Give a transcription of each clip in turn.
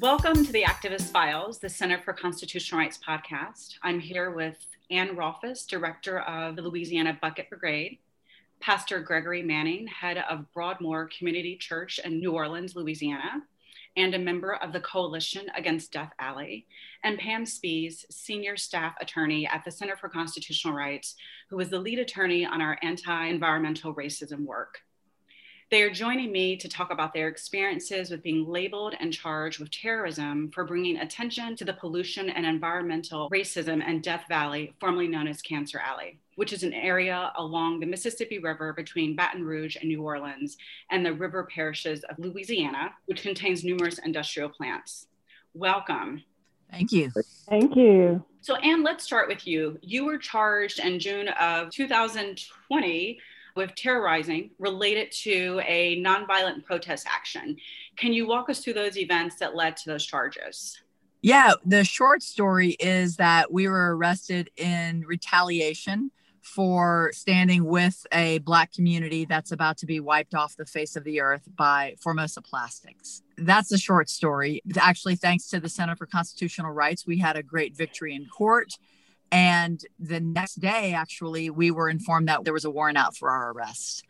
Welcome to the Activist Files, the Center for Constitutional Rights podcast. I'm here with Anne Rolfes, Director of the Louisiana Bucket Brigade, Pastor Gregory Manning, head of Broadmoor Community Church in New Orleans, Louisiana, and a member of the Coalition Against Death Alley, and Pam Spees, senior staff attorney at the Center for Constitutional Rights, who is the lead attorney on our anti environmental racism work. They are joining me to talk about their experiences with being labeled and charged with terrorism for bringing attention to the pollution and environmental racism in Death Alley, formerly known as Cancer Alley, which is an area along the Mississippi River between Baton Rouge and New Orleans and the river parishes of Louisiana, which contains numerous industrial plants. Welcome. Thank you. Thank you. So, Anne, let's start with you. You were charged in June of 2020 with terrorizing related to a nonviolent protest action. Can you walk us through those events that led to those charges? Yeah, the short story is that we were arrested in retaliation for standing with a black community that's about to be wiped off the face of the earth by Formosa Plastics. That's the short story. Actually, thanks to the Center for Constitutional Rights, we had a great victory in court. And the next day, actually, we were informed that there was a warrant out for our arrest.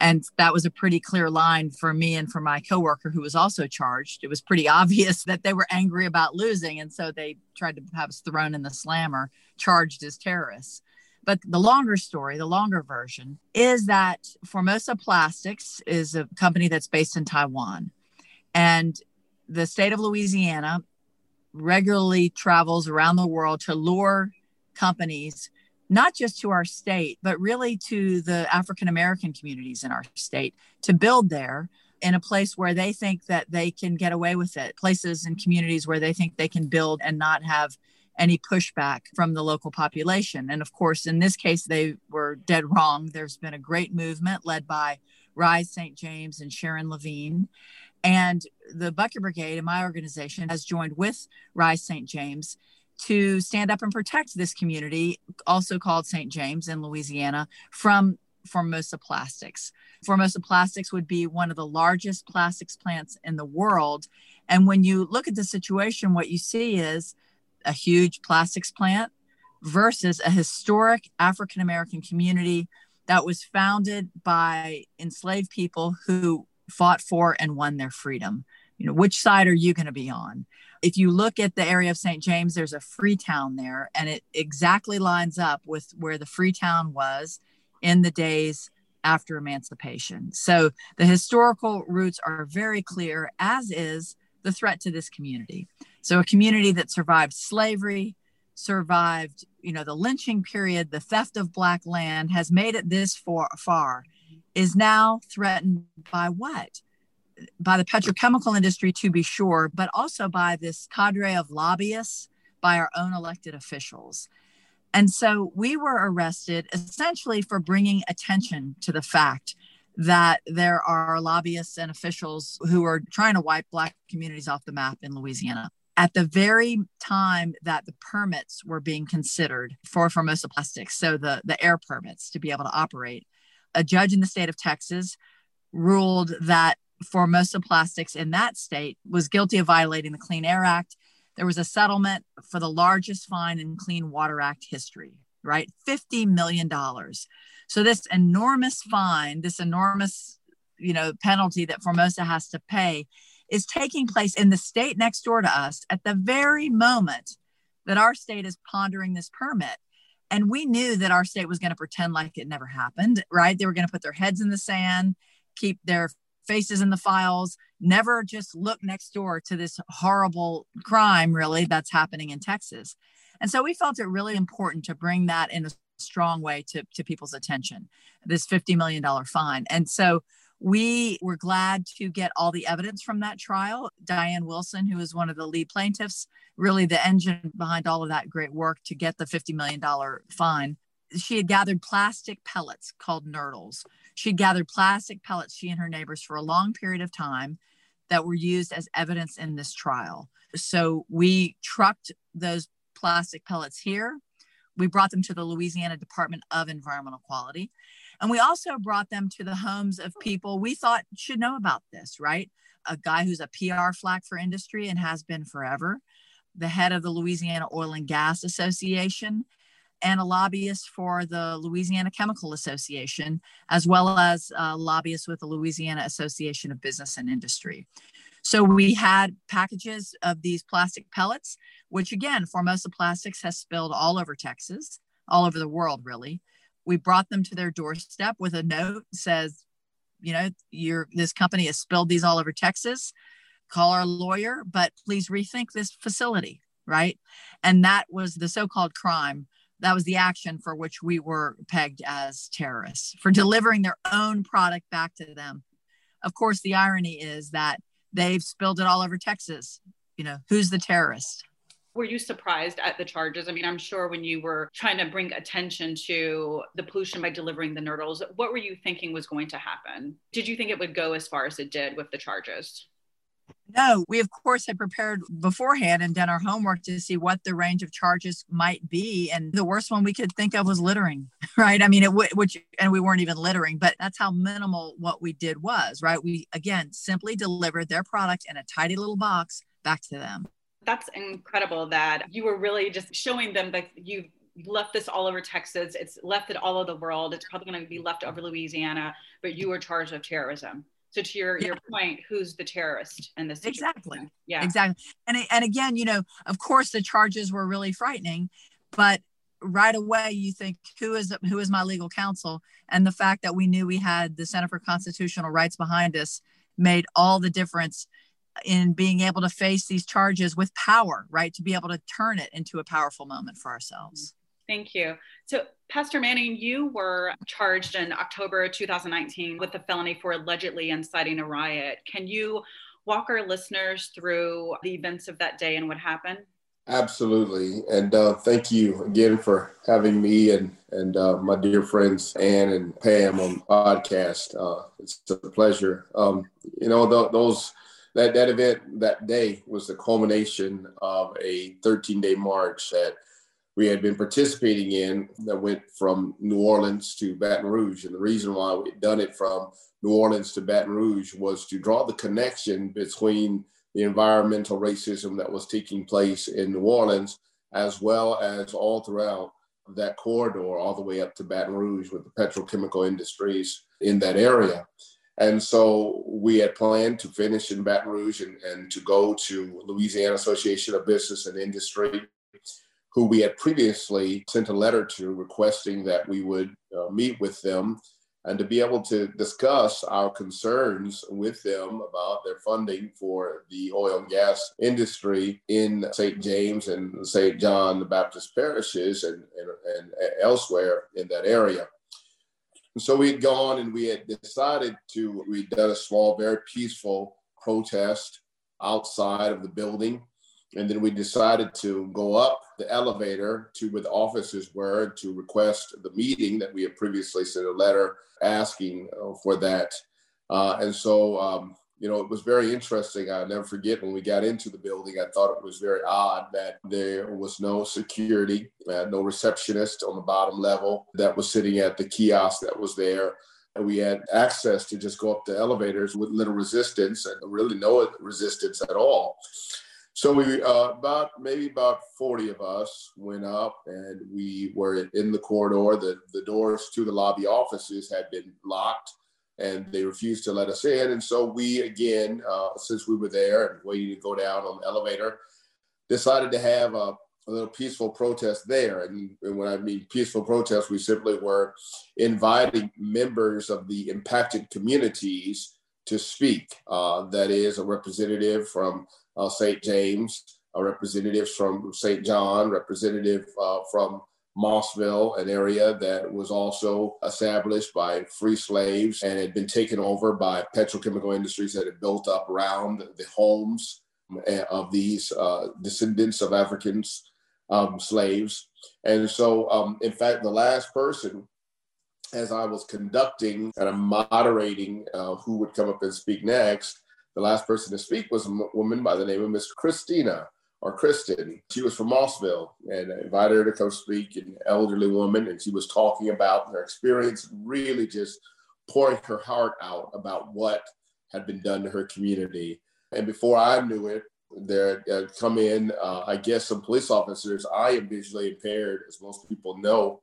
And that was a pretty clear line for me and for my coworker who was also charged. It was pretty obvious that they were angry about losing. And so they tried to have us thrown in the slammer, charged as terrorists. But the longer story, the longer version, is that Formosa Plastics is a company that's based in Taiwan. And the state of Louisiana regularly travels around the world to lure companies, not just to our state, but really to the African American communities in our state to build there in a place where they think that they can get away with it, places and communities where they think they can build and not have any pushback from the local population. And of course, in this case, they were dead wrong. There's been a great movement led by Rise St. James and Sharon Lavigne. And the Bucket Brigade in my organization has joined with Rise St. James to stand up and protect this community, also called St. James in Louisiana, from Formosa Plastics. Formosa Plastics would be one of the largest plastics plants in the world. And when you look at the situation, what you see is a huge plastics plant versus a historic African American community that was founded by enslaved people who fought for and won their freedom. You know, which side are you going to be on? if you look at the area of St. James, there's a free town there, and it exactly lines up with where the free town was in the days after emancipation. So the historical roots are very clear, as is the threat to this community. So a community that survived slavery, survived, you know, the lynching period, the theft of black land, has made it this far, far is now threatened by what? by the petrochemical industry to be sure, but also by this cadre of lobbyists, by our own elected officials. And so we were arrested essentially for bringing attention to the fact that there are lobbyists and officials who are trying to wipe Black communities off the map in Louisiana. At the very time that the permits were being considered for Formosa Plastics, so the, the air permits to be able to operate, a judge in the state of Texas ruled that Formosa Plastics in that state was guilty of violating the Clean Air Act. There was a settlement for the largest fine in Clean Water Act history, right? $50 million. So this enormous fine, this enormous, you know, penalty that Formosa has to pay is taking place in the state next door to us at the very moment that our state is pondering this permit. And we knew that our state was going to pretend like it never happened, right? They were going to put their heads in the sand, keep their faces in the files, never just look next door to this horrible crime, really, that's happening in Texas. And so we felt it really important to bring that in a strong way to, to people's attention, this $50 million fine. And so we were glad to get all the evidence from that trial. Diane Wilson, who is one of the lead plaintiffs, really the engine behind all of that great work to get the $50 million fine. She had gathered plastic pellets called nurdles she gathered plastic pellets, she and her neighbors, for a long period of time that were used as evidence in this trial. So we trucked those plastic pellets here. We brought them to the Louisiana Department of Environmental Quality. And we also brought them to the homes of people we thought should know about this, right? A guy who's a PR flag for industry and has been forever, the head of the Louisiana Oil and Gas Association, and a lobbyist for the Louisiana Chemical Association, as well as a lobbyist with the Louisiana Association of Business and Industry. So we had packages of these plastic pellets, which again, Formosa Plastics has spilled all over Texas, all over the world, really. We brought them to their doorstep with a note says, you know, your this company has spilled these all over Texas. Call our lawyer, but please rethink this facility, right? And that was the so-called crime. That was the action for which we were pegged as terrorists for delivering their own product back to them. Of course, the irony is that they've spilled it all over Texas. You know, who's the terrorist? Were you surprised at the charges? I mean, I'm sure when you were trying to bring attention to the pollution by delivering the nurdles, what were you thinking was going to happen? Did you think it would go as far as it did with the charges? No, we of course had prepared beforehand and done our homework to see what the range of charges might be. And the worst one we could think of was littering, right? I mean, it which and we weren't even littering, but that's how minimal what we did was, right? We again simply delivered their product in a tidy little box back to them. That's incredible that you were really just showing them that you left this all over Texas. It's left it all over the world. It's probably going to be left over Louisiana, but you were charged of terrorism. So to your, yeah. your point, who's the terrorist in this situation? Exactly. Yeah. Exactly. And, and again, you know, of course the charges were really frightening, but right away you think who is who is my legal counsel and the fact that we knew we had the center for constitutional rights behind us made all the difference in being able to face these charges with power right to be able to turn it into a powerful moment for ourselves Thank you. So, Pastor Manning, you were charged in October 2019 with a felony for allegedly inciting a riot. Can you walk our listeners through the events of that day and what happened? Absolutely. And uh, thank you again for having me and, and uh, my dear friends Anne and Pam on podcast. Uh, it's a pleasure. Um, you know, th- those that, that event that day was the culmination of a 13 day march that we had been participating in that went from New Orleans to Baton Rouge. And the reason why we'd done it from New Orleans to Baton Rouge was to draw the connection between the environmental racism that was taking place in New Orleans, as well as all throughout that corridor, all the way up to Baton Rouge with the petrochemical industries in that area. And so we had planned to finish in Baton Rouge and, and to go to Louisiana Association of Business and Industry who we had previously sent a letter to requesting that we would uh, meet with them and to be able to discuss our concerns with them about their funding for the oil and gas industry in St. James and St. John the Baptist parishes and, and, and elsewhere in that area. And so we had gone and we had decided to, we'd done a small, very peaceful protest outside of the building and then we decided to go up the elevator to where the officers were to request the meeting that we had previously sent a letter asking uh, for that. Uh, and so, um, you know, it was very interesting. I'll never forget when we got into the building, I thought it was very odd that there was no security, uh, no receptionist on the bottom level that was sitting at the kiosk that was there. And we had access to just go up the elevators with little resistance and really no resistance at all. So we uh, about maybe about 40 of us went up and we were in the corridor. The, the doors to the lobby offices had been locked and they refused to let us in. And so we again, uh, since we were there and waiting to go down on the elevator, decided to have a, a little peaceful protest there. And, and, when I mean peaceful protest, we simply were inviting members of the impacted communities to speak. Uh, that is a representative from uh, St. James, uh, representatives from St. John, representative uh, from Mossville, an area that was also established by free slaves and had been taken over by petrochemical industries that had built up around the homes uh, of these uh, descendants of Africans um, slaves. And so, um, in fact, the last person, as I was conducting and I'm moderating uh, who would come up and speak next, the last person to speak was a woman by the name of Miss Christina or Kristen. She was from Mossville and I invited her to come speak, an elderly woman, and she was talking about her experience, really just pouring her heart out about what had been done to her community. And before I knew it, there uh, come in, uh, I guess, some police officers. I am visually impaired, as most people know.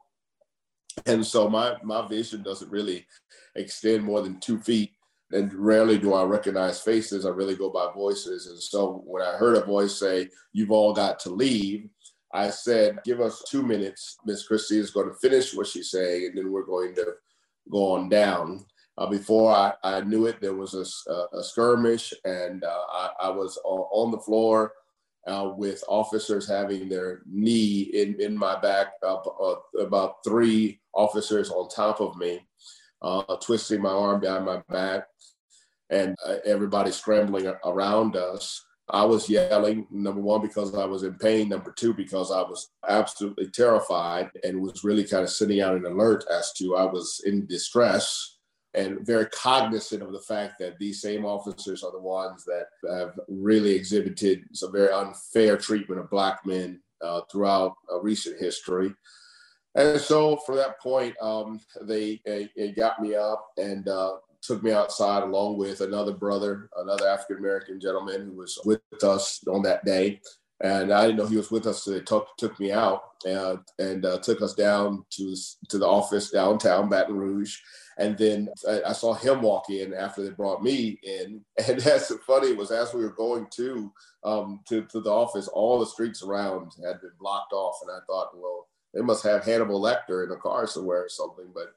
And so my, my vision doesn't really extend more than two feet and rarely do I recognize faces. I really go by voices. And so when I heard a voice say, You've all got to leave, I said, Give us two minutes. Miss Christie is going to finish what she's saying, and then we're going to go on down. Uh, before I, I knew it, there was a, a, skirmish, and uh, I, I, was on the floor uh, with officers having their knee in, in my back, about three officers on top of me uh, twisting my arm behind my back, and uh, everybody scrambling around us. I was yelling, number one, because I was in pain. Number two, because I was absolutely terrified and was really kind of sending out an alert as to I was in distress and very cognizant of the fact that these same officers are the ones that have really exhibited some very unfair treatment of Black men uh, throughout uh, recent history. And so from that point, um, they, got me up and uh, took me outside along with another brother, another African American gentleman who was with us on that day. And I didn't know he was with us, so they took, took me out and, and uh, took us down to, to the office downtown Baton Rouge. And then I, I, saw him walk in after they brought me in. And that's funny was as we were going to, um, to, to the office, all the streets around had been blocked off. And I thought, well, they must have Hannibal Lecter in a car somewhere or something. But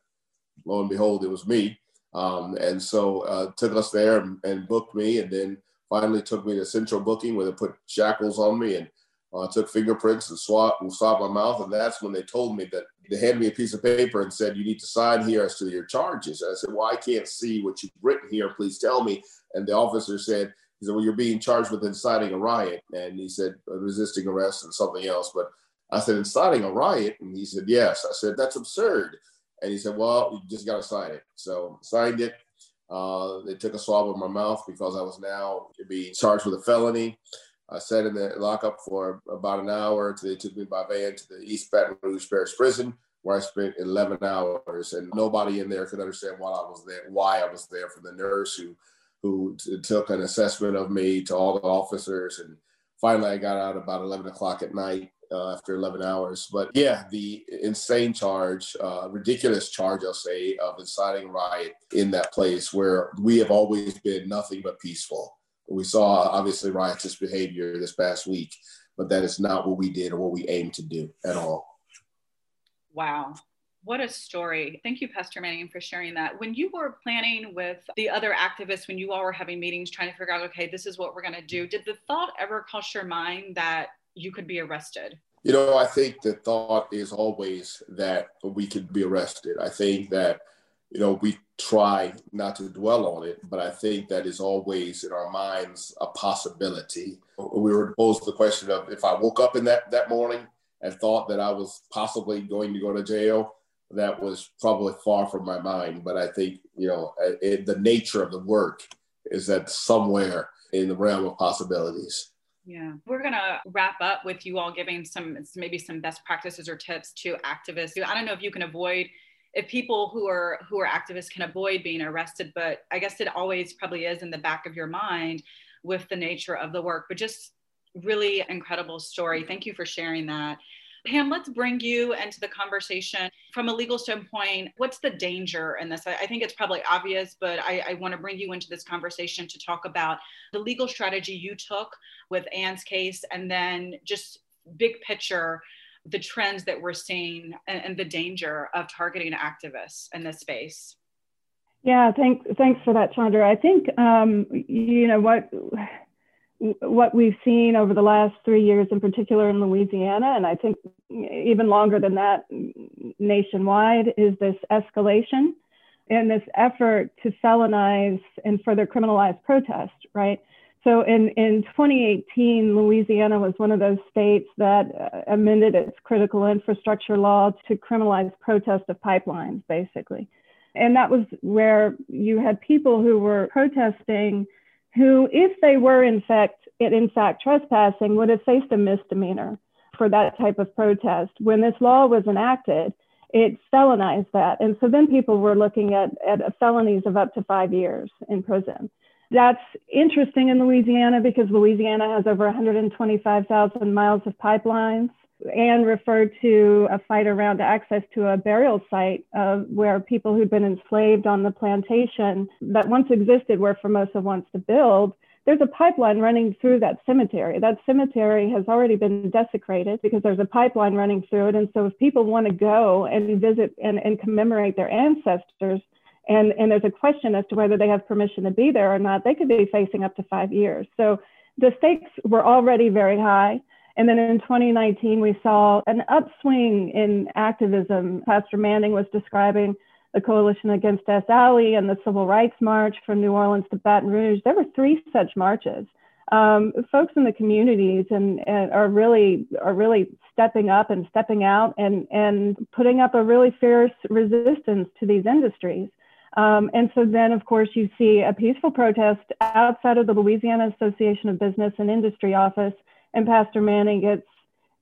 lo and behold, it was me. Um, and so uh, took us there and, and, booked me, and then finally took me to central booking where they put shackles on me and uh, took fingerprints and swab and swab my mouth. And that's when they told me that they handed me a piece of paper and said, "You need to sign here as to your charges." And I said, "Well, I can't see what you've written here. Please tell me." And the officer said, "He said, well, you're being charged with inciting a riot," and he said, resisting arrest and something else, but I said, inciting a riot? And he said, yes. I said, that's absurd. And he said, well, you just got to sign it. So signed it. Uh, they took a swab of my mouth because I was now being charged with a felony. I sat in the lockup for about an hour they took me by van to the East Baton Rouge Parish Prison, where I spent 11 hours. And nobody in there could understand why I was there, why I was there. From the nurse who who t- took an assessment of me to all the officers, and finally I got out about 11 o'clock at night uh, after 11 hours. But yeah, the insane charge, uh, ridiculous charge, I'll say, of inciting riot in that place where we have always been nothing but peaceful. We saw obviously riotous behavior this past week, but that is not what we did or what we aimed to do at all. Wow. What a story. Thank you, Pastor Manning, for sharing that. When you were planning with the other activists, when you all were having meetings trying to figure out, okay, this is what we're going to do, did the thought ever cross your mind that you could be arrested? You know, I think the thought is always that we could be arrested. I think that, you know, we try not to dwell on it, but I think that is always in our minds a possibility. We were posed the question of if I woke up in that, that morning and thought that I was possibly going to go to jail, that was probably far from my mind. But I think, you know, it, the nature of the work is that somewhere in the realm of possibilities. Yeah, we're gonna wrap up with you all giving some maybe some best practices or tips to activists. I don't know if you can avoid if people who are who are activists can avoid being arrested, but I guess it always probably is in the back of your mind with the nature of the work. But just really incredible story. Thank you for sharing that. Pam, let's bring you into the conversation from a legal standpoint. What's the danger in this? I, think it's probably obvious, but I, I want to bring you into this conversation to talk about the legal strategy you took with Anne's case and then just big picture the trends that we're seeing and, and the danger of targeting activists in this space. Yeah, thanks. Thanks for that, Chandra. I think um, you know what what we've seen over the last three years, in particular in Louisiana, and I think even longer than that nationwide, is this escalation and this effort to felonize and further criminalize protest, right? So in, in 2018, Louisiana was one of those states that uh, amended its critical infrastructure law to criminalize protest of pipelines, basically. And that was where you had people who were protesting who, if they were in fact in fact trespassing would have faced a misdemeanor for that type of protest. When this law was enacted, it felonized that. And so then people were looking at, at felonies of up to five years in prison. That's interesting in Louisiana because Louisiana has over 125,000 miles of pipelines and referred to a fight around access to a burial site uh, where people who'd been enslaved on the plantation that once existed where Formosa wants to build there's a pipeline running through that cemetery. That cemetery has already been desecrated because there's a pipeline running through it. And so if people want to go and visit and, and commemorate their ancestors, and, and there's a question as to whether they have permission to be there or not, they could be facing up to five years. So the stakes were already very high. And then in 2019, we saw an upswing in activism. Pastor Manning was describing the Coalition Against Death Alley and the Civil Rights March from New Orleans to Baton Rouge. There were three such marches. Um, folks in the communities and, and, are really are really stepping up and stepping out and and putting up a really fierce resistance to these industries. Um, and so then, of course, you see a peaceful protest outside of the Louisiana Association of Business and Industry office, and Pastor Manning gets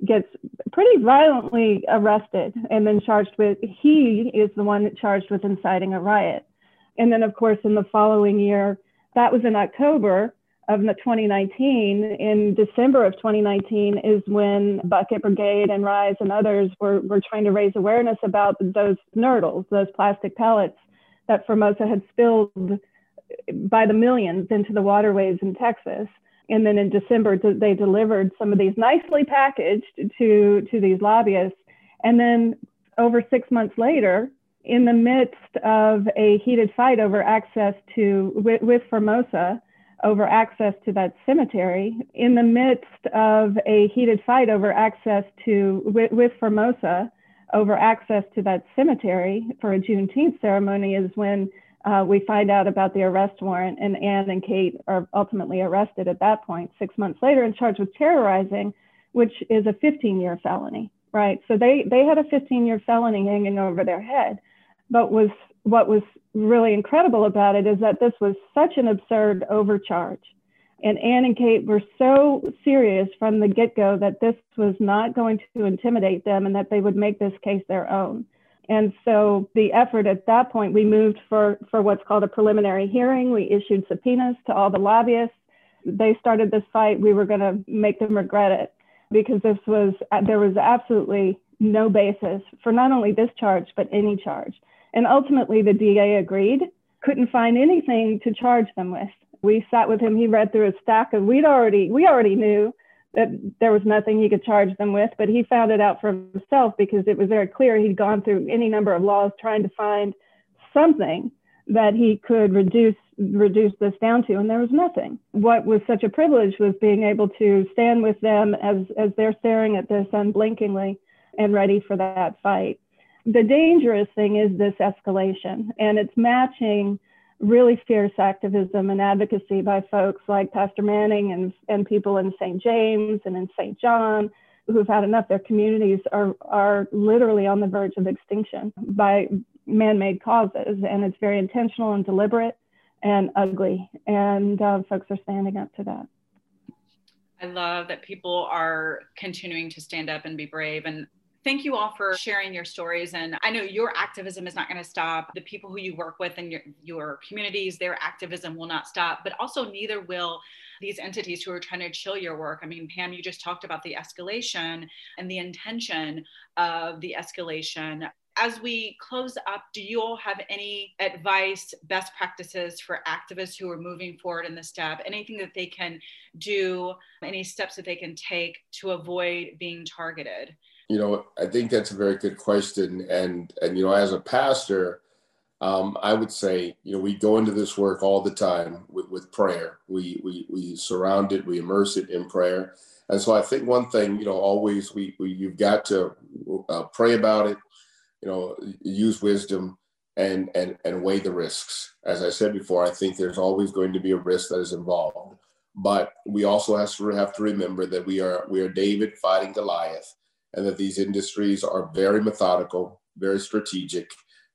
gets pretty violently arrested and then charged with, he is the one charged with inciting a riot. And then, of course, in the following year, that was in October of 2019. In December of 2019 is when Bucket Brigade and Rise and others were, were trying to raise awareness about those nurdles, those plastic pellets that Formosa had spilled by the millions into the waterways in Texas and then in December they delivered some of these nicely packaged to to these lobbyists, and then over six months later, in the midst of a heated fight over access to with, with Formosa over access to that cemetery, in the midst of a heated fight over access to with, with Formosa over access to that cemetery for a Juneteenth ceremony is when uh, we find out about the arrest warrant, and Anne and Kate are ultimately arrested at that point, six months later, and charged with terrorizing, which is a 15 year felony, right? So they, they had a 15 year felony hanging over their head. But was what was really incredible about it is that this was such an absurd overcharge. And Anne and Kate were so serious from the get go that this was not going to intimidate them and that they would make this case their own. And so the effort at that point, we moved for, for what's called a preliminary hearing. We issued subpoenas to all the lobbyists. They started this fight. We were going to make them regret it because this was, there was absolutely no basis for not only this charge, but any charge. And ultimately, the DA agreed, couldn't find anything to charge them with. We sat with him. He read through a stack of, we'd already, we already knew that there was nothing he could charge them with, but he found it out for himself because it was very clear he'd gone through any number of laws trying to find something that he could reduce reduce this down to and there was nothing. What was such a privilege was being able to stand with them as as they're staring at this unblinkingly and ready for that fight. The dangerous thing is this escalation and it's matching really fierce activism and advocacy by folks like Pastor Manning and, and people in St. James and in St. John who've had enough. Their communities are, are literally on the verge of extinction by man made causes. And it's very intentional and deliberate and ugly. And uh, folks are standing up to that. I love that people are continuing to stand up and be brave. And Thank you all for sharing your stories. And I know your activism is not going to stop. The people who you work with and your, your communities, their activism will not stop, but also neither will these entities who are trying to chill your work. I mean, Pam, you just talked about the escalation and the intention of the escalation as we close up, do you all have any advice, best practices for activists who are moving forward in the step? Anything that they can do, any steps that they can take to avoid being targeted? You know, I think that's a very good question. And, and you know, as a pastor, um, I would say, you know, we go into this work all the time with, with prayer. We, we, we surround it, we immerse it in prayer. And so I think one thing, you know, always we, we you've got to uh, pray about it, you know, use wisdom and, and, and weigh the risks. As I said before, I think there's always going to be a risk that is involved. But we also have to, have to remember that we are, we are David fighting Goliath and that these industries are very methodical, very strategic,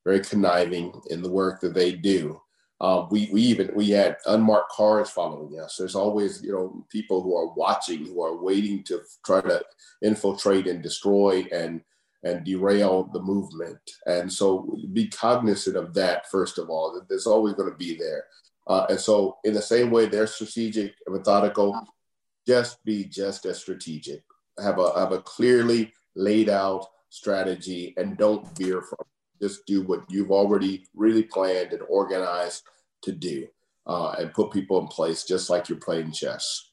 very conniving in the work that they do. Uh, we, we even we had unmarked cars following us. There's always you know people who are watching, who are waiting to try to infiltrate and destroy and and derail the movement. And so be cognizant of that first of all. That there's always going to be there. Uh, and so in the same way they're strategic methodical, just be just as strategic. Have a have a clearly laid out strategy and don't veer from it. Just do what you've already really planned and organized to do uh, and put people in place just like you're playing chess.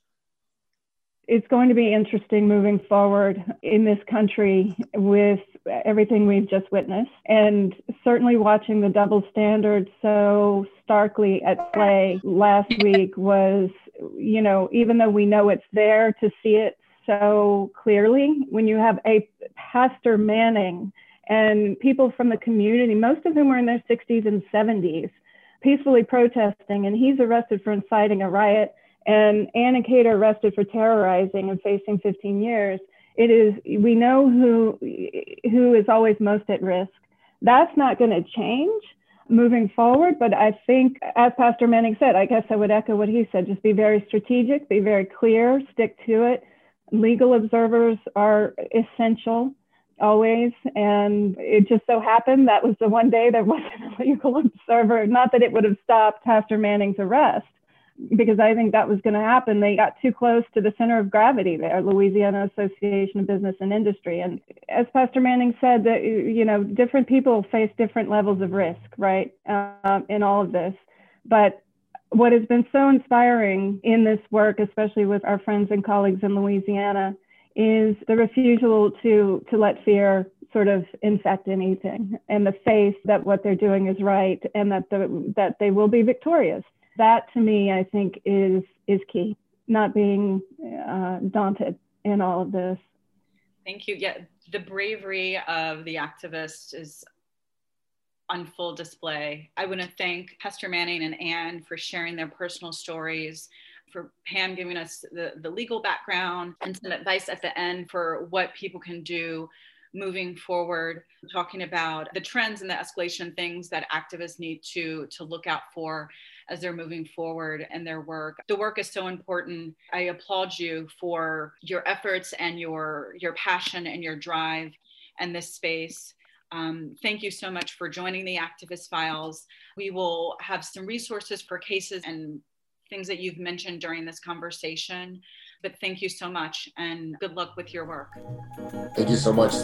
It's going to be interesting moving forward in this country with everything we've just witnessed, and certainly watching the double standard so starkly at play last week was, you know, even though we know it's there to see it so clearly, when you have a Pastor Manning and people from the community, most of whom are in their 60s and 70s, peacefully protesting, and he's arrested for inciting a riot, and Anna Cater arrested for terrorizing and facing 15 years. It is we know who who is always most at risk. That's not going to change moving forward, but I think, as Pastor Manning said, I guess I would echo what he said: just be very strategic, be very clear, stick to it. Legal observers are essential always. And it just so happened that was the one day there wasn't a legal observer. Not that it would have stopped Pastor Manning's arrest, because I think that was going to happen. They got too close to the center of gravity there, Louisiana Association of Business and Industry. And as Pastor Manning said, that you know, different people face different levels of risk, right, uh, in all of this. But what has been so inspiring in this work, especially with our friends and colleagues in Louisiana, is the refusal to to let fear sort of infect anything and the faith that what they're doing is right and that the that they will be victorious. That to me i think is is key not being uh, daunted in all of this. Thank you. Yeah the bravery of the activists is on full display i want to thank Pastor manning and anne for sharing their personal stories for Pam giving us the, the legal background and some advice at the end for what people can do moving forward, talking about the trends and the escalation things that activists need to, to look out for as they're moving forward in their work. The work is so important. I applaud you for your efforts and your, your passion and your drive and this space. Um, thank you so much for joining the Activist Files. We will have some resources for cases and things that you've mentioned during this conversation. But thank you so much and good luck with your work. Thank you so much.